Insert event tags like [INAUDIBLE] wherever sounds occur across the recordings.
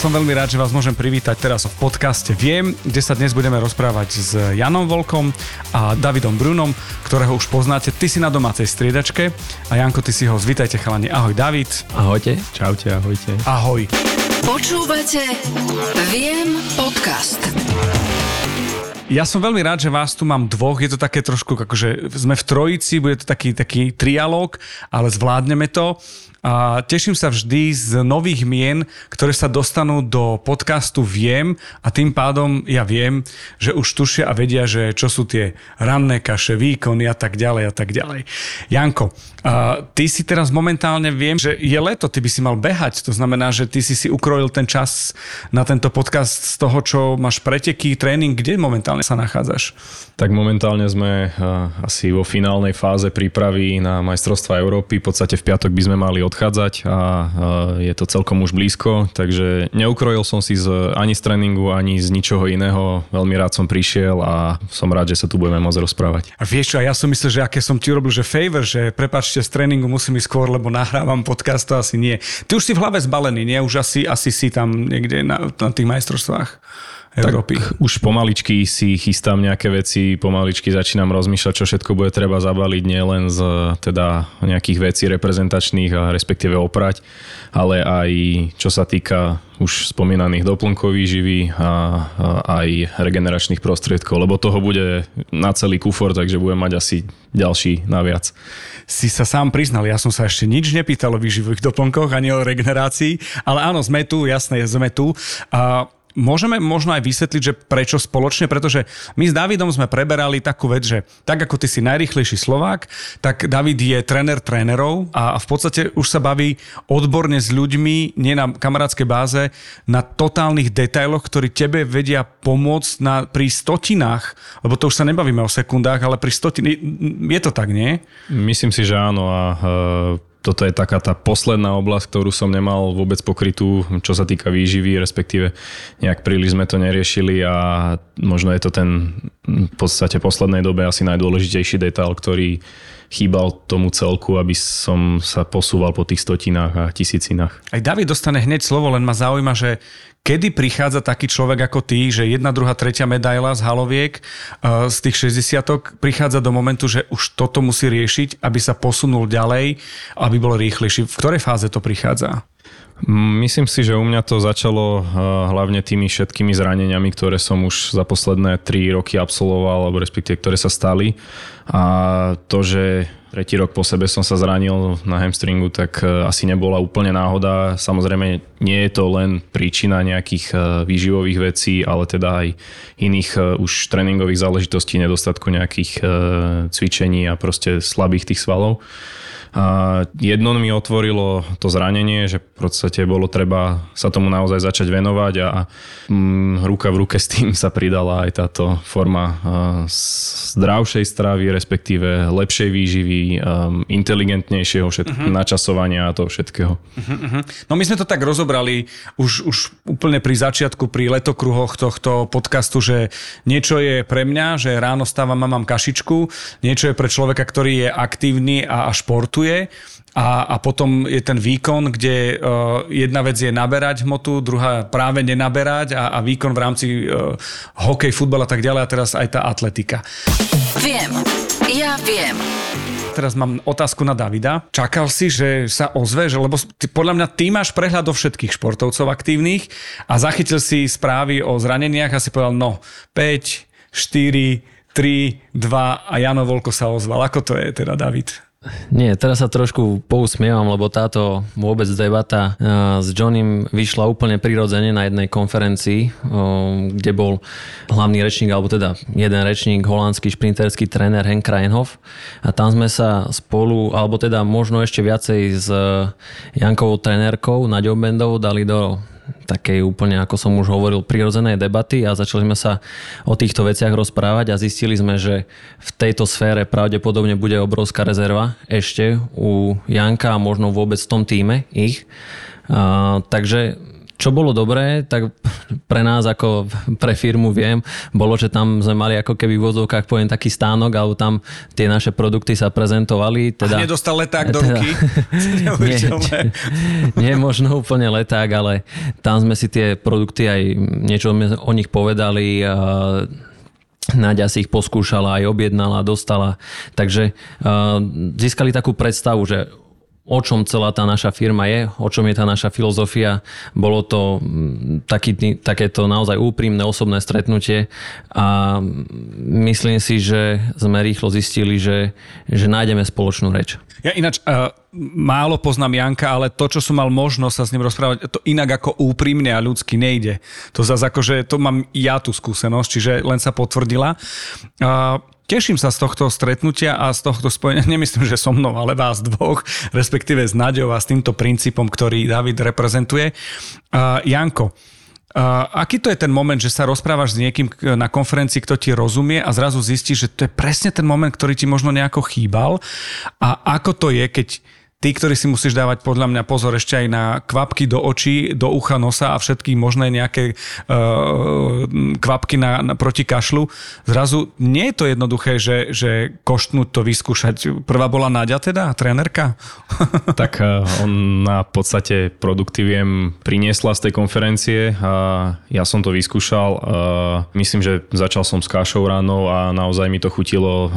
Som veľmi rád, že vás môžem privítať teraz v podcaste Viem, kde sa dnes budeme rozprávať s Janom Volkom a Davidom Brunom, ktorého už poznáte. Ty si na domácej striedačke a Janko, ty si ho zvítajte chalani. Ahoj David. Ahojte. Čaute, ahojte. Ahoj. Počúvate Viem podcast. Ja som veľmi rád, že vás tu mám dvoch. Je to také trošku, akože sme v trojici, bude to taký, taký trialóg, ale zvládneme to a teším sa vždy z nových mien, ktoré sa dostanú do podcastu Viem a tým pádom ja viem, že už tušia a vedia, že čo sú tie ranné kaše, výkony a tak ďalej a tak ďalej. Janko, a ty si teraz momentálne viem, že je leto, ty by si mal behať, to znamená, že ty si si ukrojil ten čas na tento podcast z toho, čo máš preteky, tréning, kde momentálne sa nachádzaš? Tak momentálne sme asi vo finálnej fáze prípravy na majstrovstva Európy. V podstate v piatok by sme mali odchádzať a je to celkom už blízko, takže neukrojil som si z, ani z tréningu, ani z ničoho iného. Veľmi rád som prišiel a som rád, že sa tu budeme môcť rozprávať. A vieš čo, ja som myslel, že aké som ti urobil, že favor, že prepačte, z tréningu musím ísť skôr, lebo nahrávam podcast, to asi nie. Ty už si v hlave zbalený, nie? Už asi, asi si tam niekde na, na tých majstrovstvách. Európy. Tak už pomaličky si chystám nejaké veci, pomaličky začínam rozmýšľať, čo všetko bude treba zabaliť, nielen z teda nejakých vecí reprezentačných a respektíve oprať, ale aj čo sa týka už spomínaných doplnkových živý a, a aj regeneračných prostriedkov, lebo toho bude na celý kufor, takže budem mať asi ďalší naviac. Si sa sám priznal, ja som sa ešte nič nepýtal o výživových doplnkoch ani o regenerácii, ale áno, sme tu, jasné, sme tu. A Môžeme možno aj vysvetliť, že prečo spoločne, pretože my s Davidom sme preberali takú vec, že tak ako ty si najrychlejší Slovák, tak David je tréner trénerov a v podstate už sa baví odborne s ľuďmi, nie na kamarádskej báze, na totálnych detailoch, ktorí tebe vedia pomôcť na, pri stotinách, lebo to už sa nebavíme o sekundách, ale pri stotinách, je to tak, nie? Myslím si, že áno a uh toto je taká tá posledná oblasť, ktorú som nemal vôbec pokrytú, čo sa týka výživy, respektíve nejak príliš sme to neriešili a možno je to ten v podstate poslednej dobe asi najdôležitejší detail, ktorý chýbal tomu celku, aby som sa posúval po tých stotinách a tisícinách. Aj David dostane hneď slovo, len ma zaujíma, že kedy prichádza taký človek ako ty, že jedna, druhá, tretia medaila z haloviek uh, z tých 60 prichádza do momentu, že už toto musí riešiť, aby sa posunul ďalej, aby bol rýchlejší. V ktorej fáze to prichádza? Myslím si, že u mňa to začalo eh, hlavne tými všetkými zraneniami, ktoré som už za posledné 3 roky absolvoval, alebo respektíve ktoré sa stali. A to, že tretí rok po sebe som sa zranil na hamstringu, tak eh, asi nebola úplne náhoda. Samozrejme, nie je to len príčina nejakých eh, výživových vecí, ale teda aj iných už tréningových záležitostí, nedostatku nejakých cvičení a proste slabých tých svalov. A jedno mi otvorilo to zranenie, že v podstate bolo treba sa tomu naozaj začať venovať a mm, ruka v ruke s tým [LAUGHS] sa pridala aj táto forma zdravšej stravy, respektíve lepšej výživy, inteligentnejšieho všetk- uh-huh. načasovania a toho všetkého. Uh-huh. No my sme to tak rozobrali už, už úplne pri začiatku, pri letokruhoch tohto podcastu, že niečo je pre mňa, že ráno stávam a mám kašičku, niečo je pre človeka, ktorý je aktívny a, a športuje športuje a, a potom je ten výkon, kde uh, jedna vec je naberať hmotu, druhá práve nenaberať a, a výkon v rámci uh, hokej, futbal a tak ďalej a teraz aj tá atletika. Viem, ja viem. Teraz mám otázku na Davida. Čakal si, že sa ozve, že, lebo ty, podľa mňa ty máš prehľad do všetkých športovcov aktívnych a zachytil si správy o zraneniach a si povedal, no 5, 4, 3, 2 a Jano Volko sa ozval. Ako to je teda, David? Nie, teraz sa trošku pousmievam, lebo táto vôbec debata s Johnem vyšla úplne prirodzene na jednej konferencii, kde bol hlavný rečník, alebo teda jeden rečník, holandský šprinterský tréner Henk Krajnhoff. A tam sme sa spolu, alebo teda možno ešte viacej s Jankovou trénerkou Naďou Bendovou dali do takej úplne, ako som už hovoril, prirodzenej debaty a začali sme sa o týchto veciach rozprávať a zistili sme, že v tejto sfére pravdepodobne bude obrovská rezerva ešte u Janka a možno vôbec v tom týme ich. A, takže čo bolo dobré, tak pre nás ako pre firmu viem, bolo, že tam sme mali ako keby v vozovkách poviem taký stánok, alebo tam tie naše produkty sa prezentovali. Teda, A nedostal leták do ruky? [LAUGHS] nie, nie, možno úplne leták, ale tam sme si tie produkty aj niečo o nich povedali. Náďa si ich poskúšala, aj objednala, dostala. Takže uh, získali takú predstavu, že o čom celá tá naša firma je, o čom je tá naša filozofia. Bolo to mm, taký, takéto naozaj úprimné osobné stretnutie a myslím si, že sme rýchlo zistili, že, že nájdeme spoločnú reč. Ja ináč uh, málo poznám Janka, ale to, čo som mal možnosť sa s ním rozprávať, to inak ako úprimne a ľudsky nejde. To zase akože, to mám ja tú skúsenosť, čiže len sa potvrdila. Uh, Teším sa z tohto stretnutia a z tohto spojenia, [LAUGHS] nemyslím, že so mnou, ale vás dvoch, respektíve s Naďou a s týmto princípom, ktorý David reprezentuje. Uh, Janko, Uh, aký to je ten moment, že sa rozprávaš s niekým na konferencii, kto ti rozumie a zrazu zistíš, že to je presne ten moment, ktorý ti možno nejako chýbal a ako to je, keď Tí, ktorí si musíš dávať podľa mňa pozor ešte aj na kvapky do očí, do ucha, nosa a všetky možné nejaké uh, kvapky na, na proti kašlu. Zrazu nie je to jednoduché, že, že koštnúť to vyskúšať. Prvá bola Náďa teda, trénerka? [LAUGHS] tak uh, on na podstate produkty viem priniesla z tej konferencie a ja som to vyskúšal. Uh, myslím, že začal som s kašou ráno a naozaj mi to chutilo,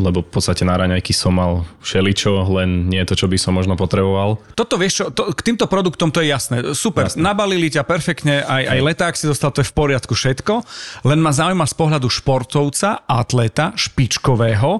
lebo v podstate na raňajky som mal všeličo, len nie je to, čo by by som možno potreboval. Toto vieš čo, to, k týmto produktom to je jasné. Super, jasné. nabalili ťa perfektne, aj, aj leták si dostal, to je v poriadku všetko. Len ma zaujíma z pohľadu športovca, atleta, špičkového,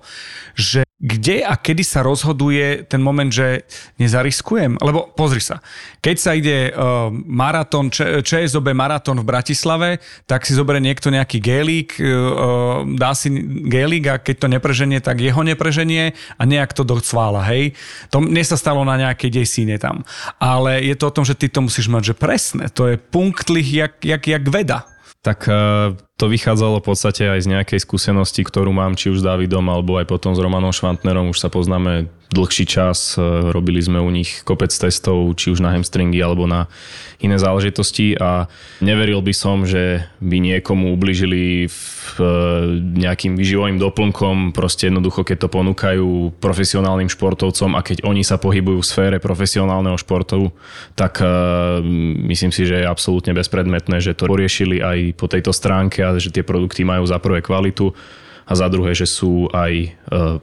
že kde a kedy sa rozhoduje ten moment, že nezariskujem? Lebo pozri sa, keď sa ide uh, maratón, ČSOB maratón v Bratislave, tak si zoberie niekto nejaký gélík, uh, dá si gélík a keď to nepreženie, tak jeho nepreženie a nejak to docvála, hej? To mne sa stalo na nejakej desíne tam. Ale je to o tom, že ty to musíš mať, že presne, to je punktlich jak, jak, jak veda. Tak uh to vychádzalo v podstate aj z nejakej skúsenosti, ktorú mám či už s Davidom alebo aj potom s Romanom Švantnerom. Už sa poznáme dlhší čas, e, robili sme u nich kopec testov, či už na hamstringy alebo na iné záležitosti a neveril by som, že by niekomu ubližili v e, nejakým vyživovým doplnkom, proste jednoducho, keď to ponúkajú profesionálnym športovcom a keď oni sa pohybujú v sfére profesionálneho športu, tak e, myslím si, že je absolútne bezpredmetné, že to poriešili aj po tejto stránke a že tie produkty majú za prvé kvalitu a za druhé, že sú aj uh,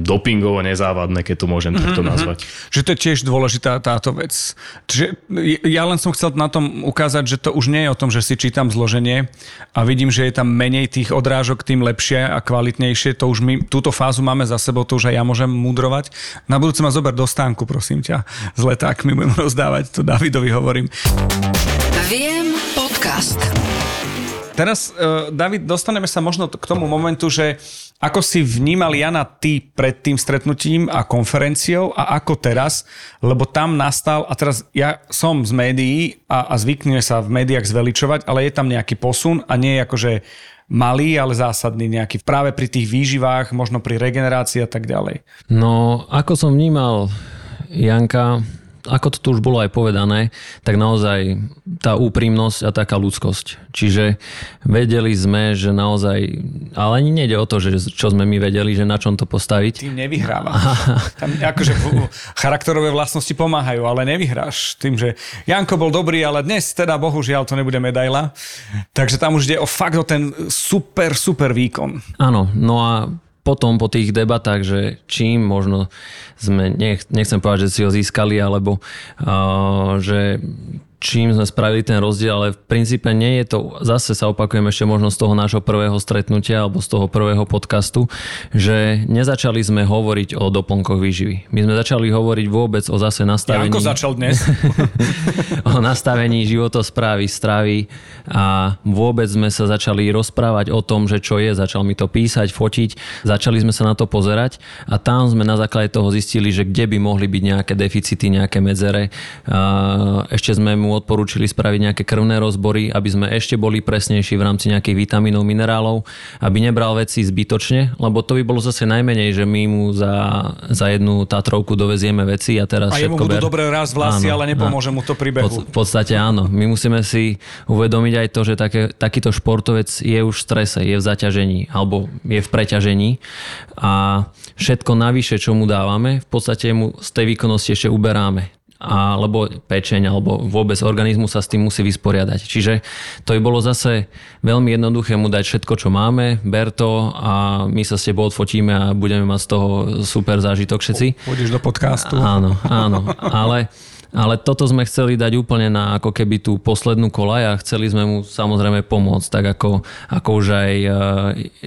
dopingovo nezávadné, keď to môžem takto mm-hmm. nazvať. Že to je tiež dôležitá táto vec. Čiže ja len som chcel na tom ukázať, že to už nie je o tom, že si čítam zloženie a vidím, že je tam menej tých odrážok, tým lepšie a kvalitnejšie. To už my, túto fázu máme za sebou, to už aj ja môžem mudrovať. Na budúce ma zober do stánku, prosím ťa. S letákmi budem [LAUGHS] rozdávať, to Davidovi hovorím. Viem podcast. Teraz, uh, David, dostaneme sa možno k tomu momentu, že ako si vnímal Jana ty pred tým stretnutím a konferenciou a ako teraz, lebo tam nastal, a teraz ja som z médií a, a zvykneme sa v médiách zveličovať, ale je tam nejaký posun a nie je akože malý, ale zásadný nejaký práve pri tých výživách, možno pri regenerácii a tak ďalej. No, ako som vnímal Janka, ako to tu už bolo aj povedané, tak naozaj tá úprimnosť a taká ľudskosť. Čiže vedeli sme, že naozaj, ale ani nejde o to, že čo sme my vedeli, že na čom to postaviť. Tým nevyhráva. Tam akože charakterové vlastnosti pomáhajú, ale nevyhráš tým, že Janko bol dobrý, ale dnes teda bohužiaľ to nebude medaila. Takže tam už ide o fakt o ten super, super výkon. Áno, no a potom po tých debatách, že čím možno sme, nech, nechcem povedať, že si ho získali, alebo uh, že čím sme spravili ten rozdiel, ale v princípe nie je to, zase sa opakujem ešte možno z toho nášho prvého stretnutia alebo z toho prvého podcastu, že nezačali sme hovoriť o doplnkoch výživy. My sme začali hovoriť vôbec o zase nastavení... Janko začal dnes. [LAUGHS] o nastavení životosprávy, stravy a vôbec sme sa začali rozprávať o tom, že čo je, začal mi to písať, fotiť, začali sme sa na to pozerať a tam sme na základe toho zistili, že kde by mohli byť nejaké deficity, nejaké medzere. Ešte sme mu mu odporúčili spraviť nejaké krvné rozbory, aby sme ešte boli presnejší v rámci nejakých vitamínov, minerálov, aby nebral veci zbytočne, lebo to by bolo zase najmenej, že my mu za, za jednu Tatrovku dovezieme veci a teraz A všetko budú ber. dobre raz vlasy, Áno, ale nepomôže áno. mu to V príbehu. pod- v podstate áno. My musíme si uvedomiť aj to, že také, takýto športovec je už v strese, je v zaťažení alebo je v preťažení a všetko navyše, čo mu dávame, v podstate mu z tej výkonnosti ešte uberáme alebo pečeň, alebo vôbec organizmus sa s tým musí vysporiadať. Čiže to by bolo zase veľmi jednoduché mu dať všetko, čo máme, ber to a my sa s tebou odfotíme a budeme mať z toho super zážitok všetci. Pôjdeš do podcastu. Áno, áno, ale, ale toto sme chceli dať úplne na ako keby tú poslednú kolaj a chceli sme mu samozrejme pomôcť, tak ako, ako už aj eh,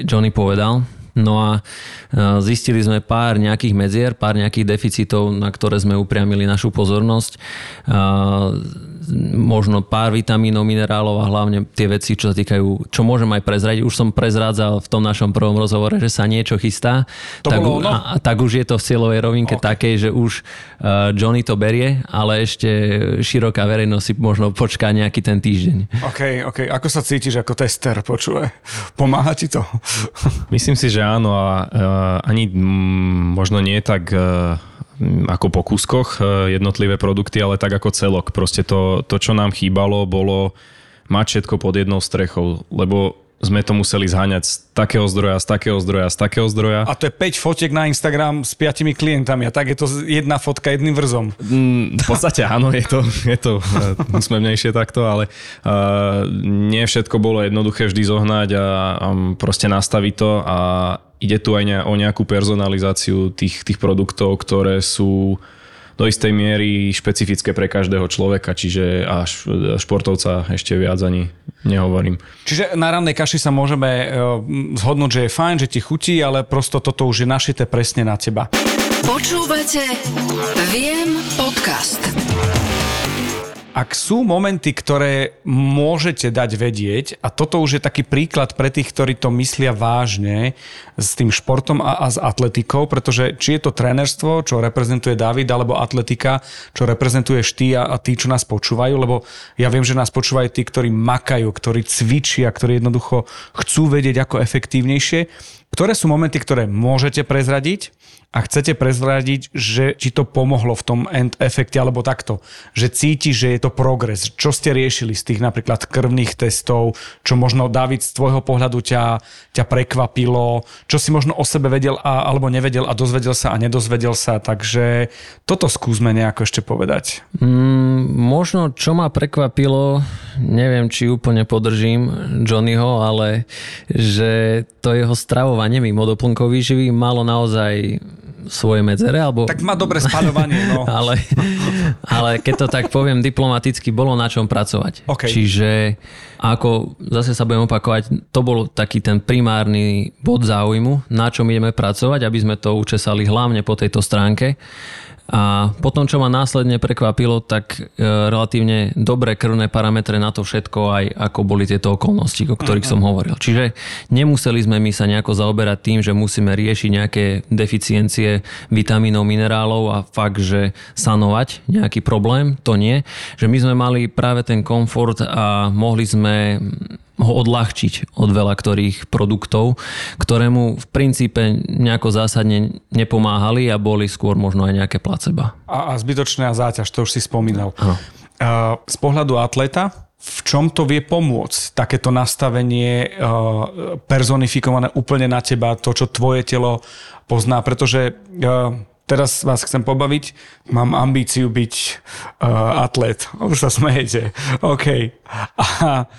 Johnny povedal. No a eh, zistili sme pár nejakých medzier, pár nejakých deficitov, na ktoré sme upriamili našu pozornosť. Možno pár vitamínov, minerálov a hlavne tie veci, čo sa týkajú, čo môžem aj prezradiť. Už som prezrádzal v tom našom prvom rozhovore, že sa niečo chystá. To tak, bolo ono? a, a tak už je to v cieľovej rovinke okay. takej, že už uh, Johnny to berie, ale ešte široká verejnosť si možno počká nejaký ten týždeň. OK, OK. Ako sa cítiš ako tester, počuje? Pomáha ti to? Myslím si, že áno a uh, ani mm, možno nie tak uh, ako po kúskoch uh, jednotlivé produkty, ale tak ako celok. Proste to, to, čo nám chýbalo, bolo mať všetko pod jednou strechou, lebo sme to museli zháňať z takého zdroja, z takého zdroja, z takého zdroja. A to je 5 fotiek na Instagram s 5 klientami a tak je to jedna fotka jedným vrzom. Mm, v podstate áno, je to, je to uh, úsmevnejšie takto, ale uh, nie všetko bolo jednoduché vždy zohnať a, a proste nastaviť to a ide tu aj ne, o nejakú personalizáciu tých, tých produktov, ktoré sú do istej miery špecifické pre každého človeka, čiže až športovca ešte viac ani nehovorím. Čiže na rannej kaši sa môžeme uh, zhodnúť, že je fajn, že ti chutí, ale prosto toto už je našité presne na teba. Počúvate Viem podcast. Ak sú momenty, ktoré môžete dať vedieť, a toto už je taký príklad pre tých, ktorí to myslia vážne s tým športom a, a s atletikou, pretože či je to trénerstvo, čo reprezentuje David, alebo atletika, čo reprezentuješ ty a, a tí, čo nás počúvajú, lebo ja viem, že nás počúvajú tí, ktorí makajú, ktorí cvičia, ktorí jednoducho chcú vedieť ako efektívnejšie. Ktoré sú momenty, ktoré môžete prezradiť a chcete prezradiť, že či to pomohlo v tom end efekte alebo takto, že cítiš, že je to progres. Čo ste riešili z tých napríklad krvných testov, čo možno David z tvojho pohľadu ťa, ťa prekvapilo, čo si možno o sebe vedel a, alebo nevedel a dozvedel sa a nedozvedel sa, takže toto skúsme nejako ešte povedať. Mm, možno, čo ma prekvapilo, neviem, či úplne podržím Johnnyho, ale že to jeho stravovanie mimo doplnkov výživy malo naozaj svoje medzere, alebo... Tak má dobre spaľovanie, no. [LAUGHS] ale, ale keď to tak poviem diplomaticky, bolo na čom pracovať. OK. Čiže ako zase sa budem opakovať, to bol taký ten primárny bod záujmu, na čom ideme pracovať, aby sme to učesali hlavne po tejto stránke. A potom, čo ma následne prekvapilo, tak e, relatívne dobré krvné parametre na to všetko, aj ako boli tieto okolnosti, o ktorých som hovoril. Čiže nemuseli sme my sa nejako zaoberať tým, že musíme riešiť nejaké deficiencie vitamínov, minerálov a fakt, že sanovať nejaký problém, to nie. Že my sme mali práve ten komfort a mohli sme ho odľahčiť od veľa ktorých produktov, ktoré mu v princípe nejako zásadne nepomáhali a boli skôr možno aj nejaké placeba. A, a zbytočná záťaž, to už si spomínal. Uh, z pohľadu atleta, v čom to vie pomôcť, takéto nastavenie uh, personifikované úplne na teba, to, čo tvoje telo pozná, pretože uh, teraz vás chcem pobaviť, mám ambíciu byť uh, atlet. [LAUGHS] Už sa smejete. OK. A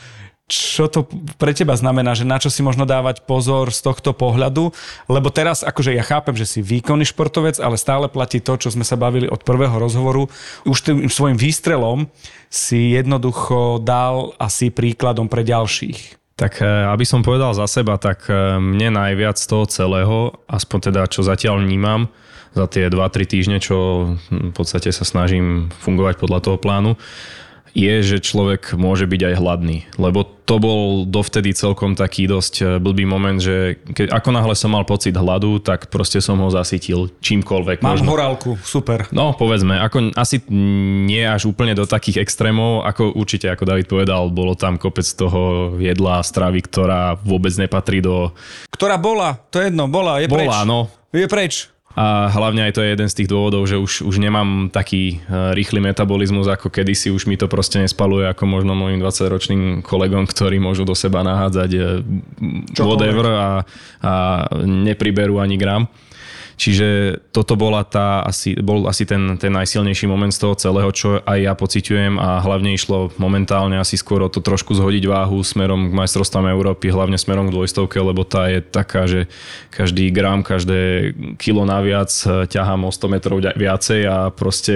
čo to pre teba znamená, že na čo si možno dávať pozor z tohto pohľadu, lebo teraz akože ja chápem, že si výkonný športovec, ale stále platí to, čo sme sa bavili od prvého rozhovoru. Už tým svojim výstrelom si jednoducho dal asi príkladom pre ďalších. Tak e, aby som povedal za seba, tak e, mne najviac z toho celého, aspoň teda čo zatiaľ vnímam, za tie 2-3 týždne, čo v podstate sa snažím fungovať podľa toho plánu, je, že človek môže byť aj hladný. Lebo to bol dovtedy celkom taký dosť e, blbý moment, že keď, ako náhle som mal pocit hladu, tak proste som ho zasytil čímkoľvek. Mám možno. horálku, super. No, povedzme, ako asi nie až úplne do takých extrémov, ako určite, ako David povedal, bolo tam kopec toho jedla a stravy, ktorá vôbec nepatrí do... Ktorá bola, to je jedno, bola, je preč. Bola, no. Je preč. A hlavne aj to je jeden z tých dôvodov, že už, už nemám taký e, rýchly metabolizmus ako kedysi, už mi to proste nespaluje ako možno mojim 20-ročným kolegom, ktorí môžu do seba nahádzať e, whatever a, a nepriberú ani gram. Čiže toto bola tá, asi, bol asi ten, ten najsilnejší moment z toho celého, čo aj ja pociťujem a hlavne išlo momentálne asi skôr o to trošku zhodiť váhu smerom k majstrovstvám Európy, hlavne smerom k dvojstovke, lebo tá je taká, že každý gram, každé kilo naviac eh, ťahám o 100 metrov viacej a proste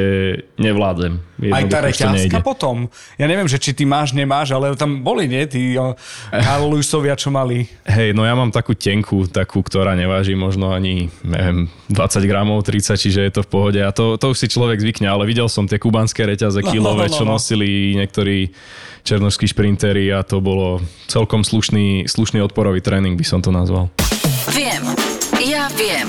nevládem. Aj tá reťazka potom. Ja neviem, že či ty máš, nemáš, ale tam boli, nie? Tí Karl čo mali. Hej, no ja mám takú tenku, takú, ktorá neváži možno ani, neviem, 20 gramov, 30, čiže je to v pohode a to, to už si človek zvykne, ale videl som tie kubanské reťaze no, kilové, no, no, no. čo nosili niektorí černožskí šprintery a to bolo celkom slušný, slušný odporový tréning, by som to nazval. Viem, ja viem.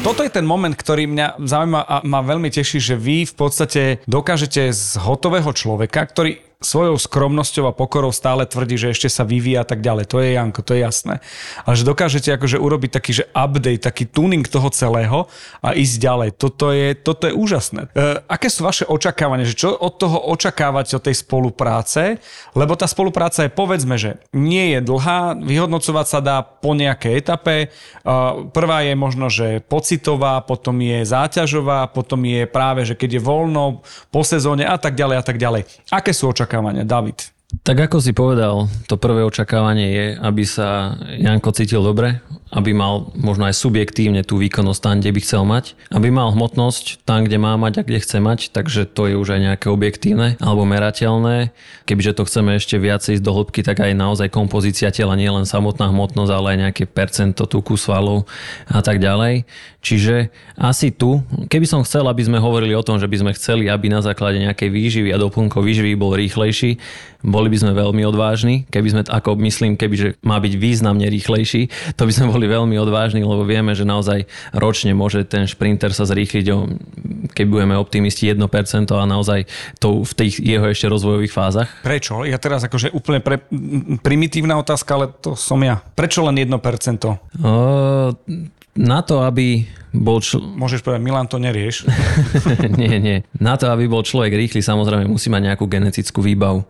Toto je ten moment, ktorý mňa zaujíma a ma veľmi teší, že vy v podstate dokážete z hotového človeka, ktorý svojou skromnosťou a pokorou stále tvrdí, že ešte sa vyvíja a tak ďalej. To je Janko, to je jasné. Ale že dokážete akože urobiť taký, že update, taký tuning toho celého a ísť ďalej. Toto je, toto je úžasné. E, aké sú vaše očakávania? Že čo od toho očakávate od tej spolupráce? Lebo tá spolupráca je, povedzme, že nie je dlhá, vyhodnocovať sa dá po nejakej etape. E, prvá je možno, že pocitová, potom je záťažová, potom je práve, že keď je voľno, po sezóne a tak ďalej a tak ďalej. Aké sú očakávania? Očakávania? David. Tak ako si povedal, to prvé očakávanie je, aby sa Janko cítil dobre, aby mal možno aj subjektívne tú výkonnosť tam, kde by chcel mať, aby mal hmotnosť tam, kde má mať a kde chce mať, takže to je už aj nejaké objektívne alebo merateľné. Kebyže to chceme ešte viacej ísť do hĺbky, tak aj naozaj kompozícia tela, nie len samotná hmotnosť, ale aj nejaké percento tuku svalov a tak ďalej. Čiže asi tu, keby som chcel, aby sme hovorili o tom, že by sme chceli, aby na základe nejakej výživy a doplnkov výživy bol rýchlejší, boli by sme veľmi odvážni. Keby sme, ako myslím, keby že má byť významne rýchlejší, to by sme boli veľmi odvážni, lebo vieme, že naozaj ročne môže ten šprinter sa zrýchliť o, keď budeme optimisti 1% a naozaj to v tých jeho ešte rozvojových fázach. Prečo? Ja teraz akože úplne pre, primitívna otázka, ale to som ja. Prečo len 1%? O, na to, aby bol... Čl- Môžeš povedať, Milan, to nerieš. [LAUGHS] nie, nie. Na to, aby bol človek rýchly, samozrejme musí mať nejakú genetickú výbavu.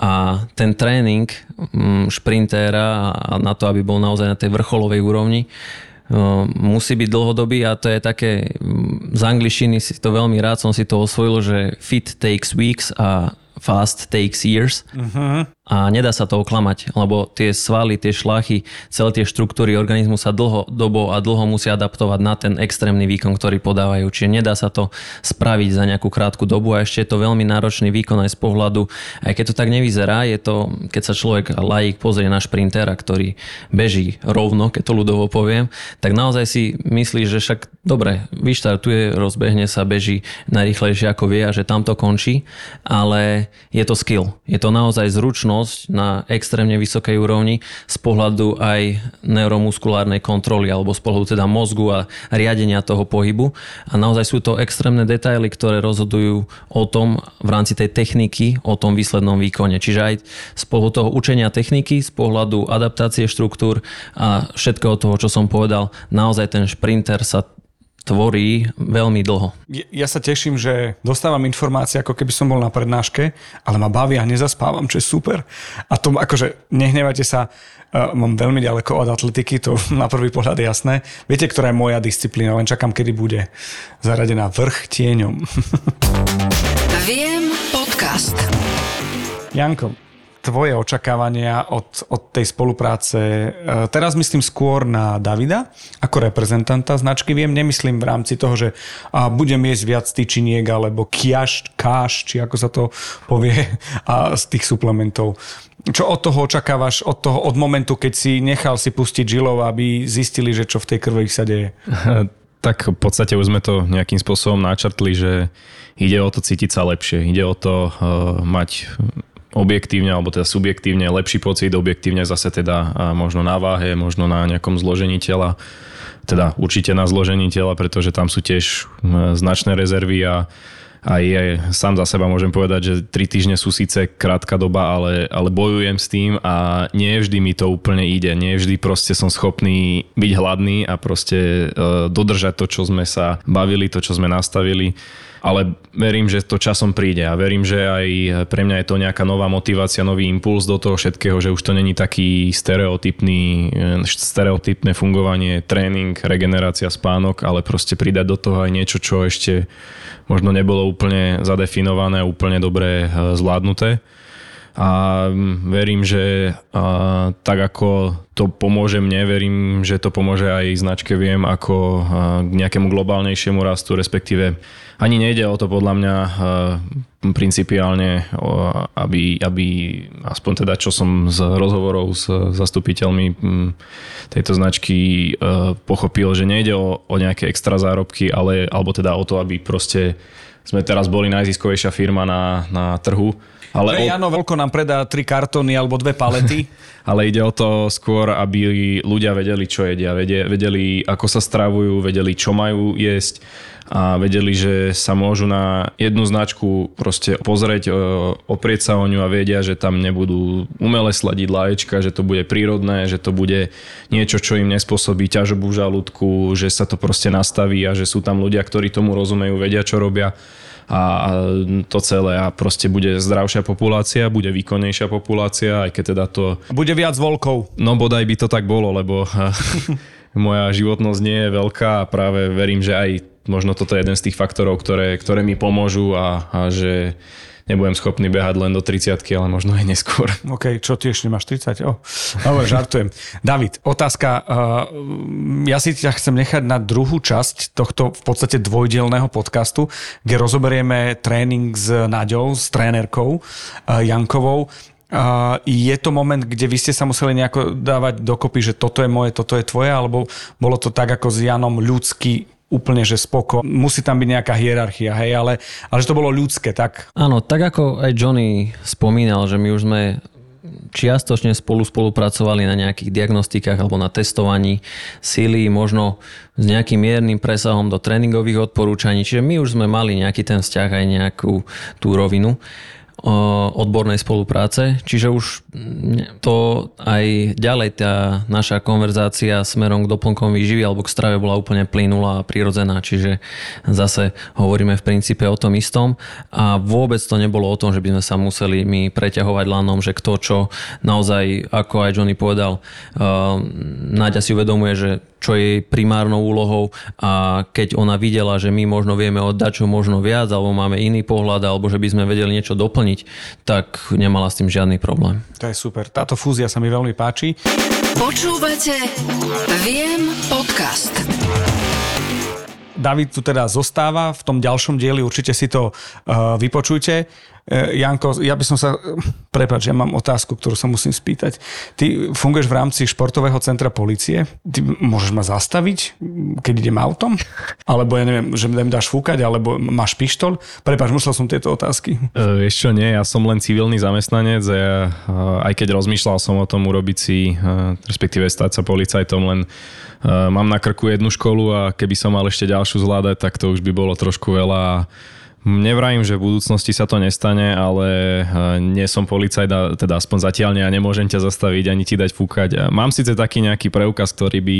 A ten tréning mm, šprintéra na to, aby bol naozaj na tej vrcholovej úrovni, musí byť dlhodobý a to je také, mm, z angličtiny si to veľmi rád som si to osvojil, že fit takes weeks a fast takes years. Uh-huh a nedá sa to oklamať, lebo tie svaly, tie šlachy, celé tie štruktúry organizmu sa dlhodobo a dlho musia adaptovať na ten extrémny výkon, ktorý podávajú. Čiže nedá sa to spraviť za nejakú krátku dobu a ešte je to veľmi náročný výkon aj z pohľadu, aj keď to tak nevyzerá, je to, keď sa človek laik pozrie na šprintera, ktorý beží rovno, keď to ľudovo poviem, tak naozaj si myslí, že však dobre, vyštartuje, rozbehne sa, beží najrychlejšie ako vie a že tam to končí, ale je to skill. Je to naozaj zručnosť schopnosť na extrémne vysokej úrovni z pohľadu aj neuromuskulárnej kontroly alebo z pohľadu teda mozgu a riadenia toho pohybu. A naozaj sú to extrémne detaily, ktoré rozhodujú o tom v rámci tej techniky, o tom výslednom výkone. Čiže aj z pohľadu toho učenia techniky, z pohľadu adaptácie štruktúr a všetkého toho, čo som povedal, naozaj ten šprinter sa tvorí veľmi dlho. Ja sa teším, že dostávam informácie, ako keby som bol na prednáške, ale ma baví a nezaspávam, čo je super. A to akože, nehnevajte sa, uh, mám veľmi ďaleko od atletiky, to [LAUGHS] na prvý pohľad je jasné. Viete, ktorá je moja disciplína, len čakám, kedy bude zaradená vrch tieňom. [LAUGHS] Viem podcast. Janko, tvoje očakávania od, od tej spolupráce? E, teraz myslím skôr na Davida ako reprezentanta značky. Viem, nemyslím v rámci toho, že a budem jesť viac tyčiniek alebo kiaš, káš, či ako sa to povie, a z tých suplementov. Čo od toho očakávaš, od, toho, od momentu, keď si nechal si pustiť žilov, aby zistili, že čo v tej krvi sa deje? [LAUGHS] Tak v podstate už sme to nejakým spôsobom načrtli, že ide o to cítiť sa lepšie, ide o to uh, mať objektívne alebo teda subjektívne lepší pocit, objektívne zase teda možno na váhe, možno na nejakom zložení tela, teda určite na zložení tela, pretože tam sú tiež značné rezervy a aj, aj sám za seba môžem povedať, že 3 týždne sú síce krátka doba, ale, ale bojujem s tým a nie vždy mi to úplne ide. Nie vždy proste som schopný byť hladný a proste uh, dodržať to, čo sme sa bavili, to, čo sme nastavili ale verím, že to časom príde a verím, že aj pre mňa je to nejaká nová motivácia, nový impuls do toho všetkého, že už to není taký stereotypný, stereotypné fungovanie, tréning, regenerácia, spánok, ale proste pridať do toho aj niečo, čo ešte možno nebolo úplne zadefinované, úplne dobre eh, zvládnuté a verím, že a, tak ako to pomôže mne, verím, že to pomôže aj značke Viem ako a, k nejakému globálnejšiemu rastu, respektíve ani nejde o to podľa mňa a, principiálne, o, aby, aby aspoň teda čo som z rozhovorov s zastupiteľmi tejto značky pochopil, že nejde o, o nejaké extra zárobky, ale, alebo teda o to, aby proste sme teraz boli najziskovejšia firma na, na trhu, ale o... Jano Veľko nám predá tri kartóny alebo dve palety. [LAUGHS] Ale ide o to skôr, aby ľudia vedeli, čo jedia, vedeli, ako sa stravujú, vedeli, čo majú jesť a vedeli, že sa môžu na jednu značku proste pozrieť, e, oprieť sa o ňu a vedia, že tam nebudú umelé sladiť laječka, že to bude prírodné, že to bude niečo, čo im nespôsobí ťažobu žalúdku, že sa to proste nastaví a že sú tam ľudia, ktorí tomu rozumejú, vedia, čo robia a to celé a proste bude zdravšia populácia, bude výkonnejšia populácia, aj keď teda to... Bude viac volkov. No bodaj by to tak bolo, lebo [LAUGHS] moja životnosť nie je veľká a práve verím, že aj možno toto je jeden z tých faktorov, ktoré, ktoré mi pomôžu a, a že nebudem schopný behať len do 30 ale možno aj neskôr. OK, čo ešte máš 30? Oh, dobre, žartujem. David, otázka. ja si ťa chcem nechať na druhú časť tohto v podstate dvojdielného podcastu, kde rozoberieme tréning s Naďou, s trénerkou Jankovou. Uh, je to moment, kde vy ste sa museli nejako dávať dokopy, že toto je moje, toto je tvoje, alebo bolo to tak ako s Janom ľudský úplne, že spoko. Musí tam byť nejaká hierarchia, hej, ale, ale že to bolo ľudské, tak? Áno, tak ako aj Johnny spomínal, že my už sme čiastočne spolu spolupracovali na nejakých diagnostikách alebo na testovaní síly, možno s nejakým miernym presahom do tréningových odporúčaní. Čiže my už sme mali nejaký ten vzťah aj nejakú tú rovinu odbornej spolupráce. Čiže už to aj ďalej tá naša konverzácia smerom k doplnkom výživy alebo k strave bola úplne plynulá a prirodzená. Čiže zase hovoríme v princípe o tom istom a vôbec to nebolo o tom, že by sme sa museli my preťahovať lanom, že kto čo naozaj, ako aj Johnny povedal, uh, Náďa si uvedomuje, že čo je jej primárnou úlohou a keď ona videla, že my možno vieme oddať čo možno viac alebo máme iný pohľad alebo že by sme vedeli niečo doplniť, tak nemala s tým žiadny problém. To je super. Táto fúzia sa mi veľmi páči. Počúvate Viem podcast. David tu teda zostáva v tom ďalšom dieli, určite si to uh, vypočujte. Uh, Janko, ja by som sa, prepáč, ja mám otázku, ktorú sa musím spýtať. Ty funguješ v rámci športového centra policie, ty môžeš ma zastaviť, keď idem autom? Alebo ja neviem, že mi dáš fúkať, alebo máš pištol? Prepáč, musel som tieto otázky. Uh, vieš nie, ja som len civilný zamestnanec ja, aj keď rozmýšľal som o tom urobiť si, uh, respektíve stať sa policajtom, len Uh, mám na krku jednu školu a keby som mal ešte ďalšiu zvládať, tak to už by bolo trošku veľa. Nevrajím, že v budúcnosti sa to nestane, ale uh, nie som policajt, teda aspoň zatiaľ nie a nemôžem ťa zastaviť ani ti dať fúkať. Mám síce taký nejaký preukaz, ktorý by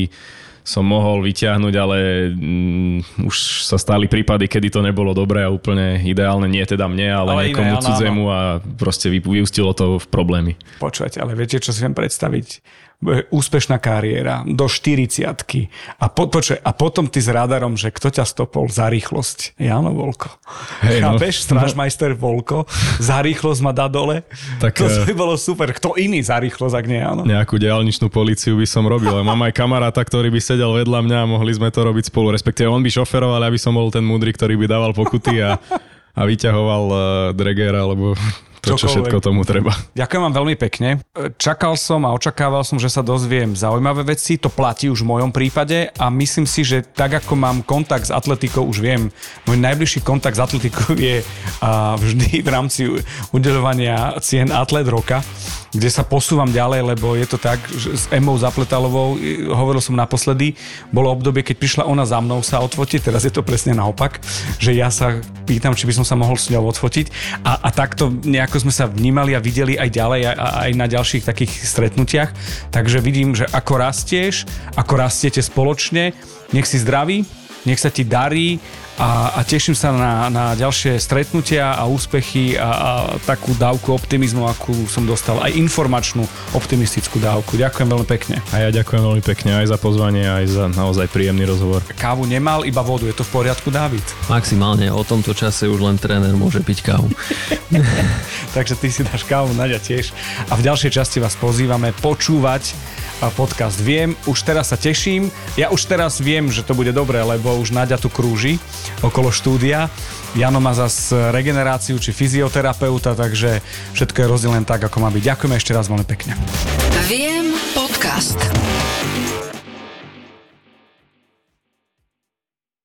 som mohol vyťahnuť, ale mm, už sa stali prípady, kedy to nebolo dobré a úplne ideálne, nie teda mne, ale, ale niekomu iné, cudzemu a proste vyústilo to v problémy. Počúvate, ale viete, čo si viem predstaviť? Úspešná kariéra do 40 a, po, počuaj, a potom ty s radarom, že kto ťa stopol za rýchlosť? Jano Volko. Hey, no. Chápeš? Strážmajster Volko za rýchlosť ma dá dole. Tak, to by bolo super. Kto iný za rýchlosť, ak nie Jano? Nejakú diálničnú policiu by som robil. Mám aj kamaráta, ktorý by sedel vedľa mňa a mohli sme to robiť spolu. Respektíve on by šoferoval, aby som bol ten múdry, ktorý by dával pokuty a a vyťahoval uh, Dreger alebo To, čo všetko tomu treba. Ďakujem vám veľmi pekne. Čakal som a očakával som, že sa dozviem zaujímavé veci. To platí už v mojom prípade a myslím si, že tak ako mám kontakt s atletikou, už viem, môj najbližší kontakt s atletikou je a, vždy v rámci udeľovania cien Atlet roka, kde sa posúvam ďalej, lebo je to tak, že s Emou Zapletalovou, e, hovoril som naposledy, bolo obdobie, keď prišla ona za mnou sa odfotiť, teraz je to presne naopak, že ja sa pýtam, či by som sa mohol s ňou odfotiť. A, a takto nejako sme sa vnímali a videli aj ďalej a, a aj na ďalších takých stretnutiach, takže vidím, že ako rastieš, ako rastiete spoločne, nech si zdravý, nech sa ti darí a, a teším sa na, na ďalšie stretnutia a úspechy a, a takú dávku optimizmu, akú som dostal, aj informačnú optimistickú dávku. Ďakujem veľmi pekne. A ja ďakujem veľmi pekne aj za pozvanie, aj za naozaj príjemný rozhovor. Kávu nemal, iba vodu. Je to v poriadku, Dávid? Maximálne o tomto čase už len tréner môže piť kávu. [LAUGHS] Takže ty si dáš kávu, Nadia tiež. A v ďalšej časti vás pozývame počúvať podcast Viem. Už teraz sa teším. Ja už teraz viem, že to bude dobré, lebo už Nadia tu krúži okolo štúdia. Jano má zas regeneráciu či fyzioterapeuta, takže všetko je rozdelené tak, ako má byť. Ďakujeme ešte raz veľmi pekne. Viem podcast.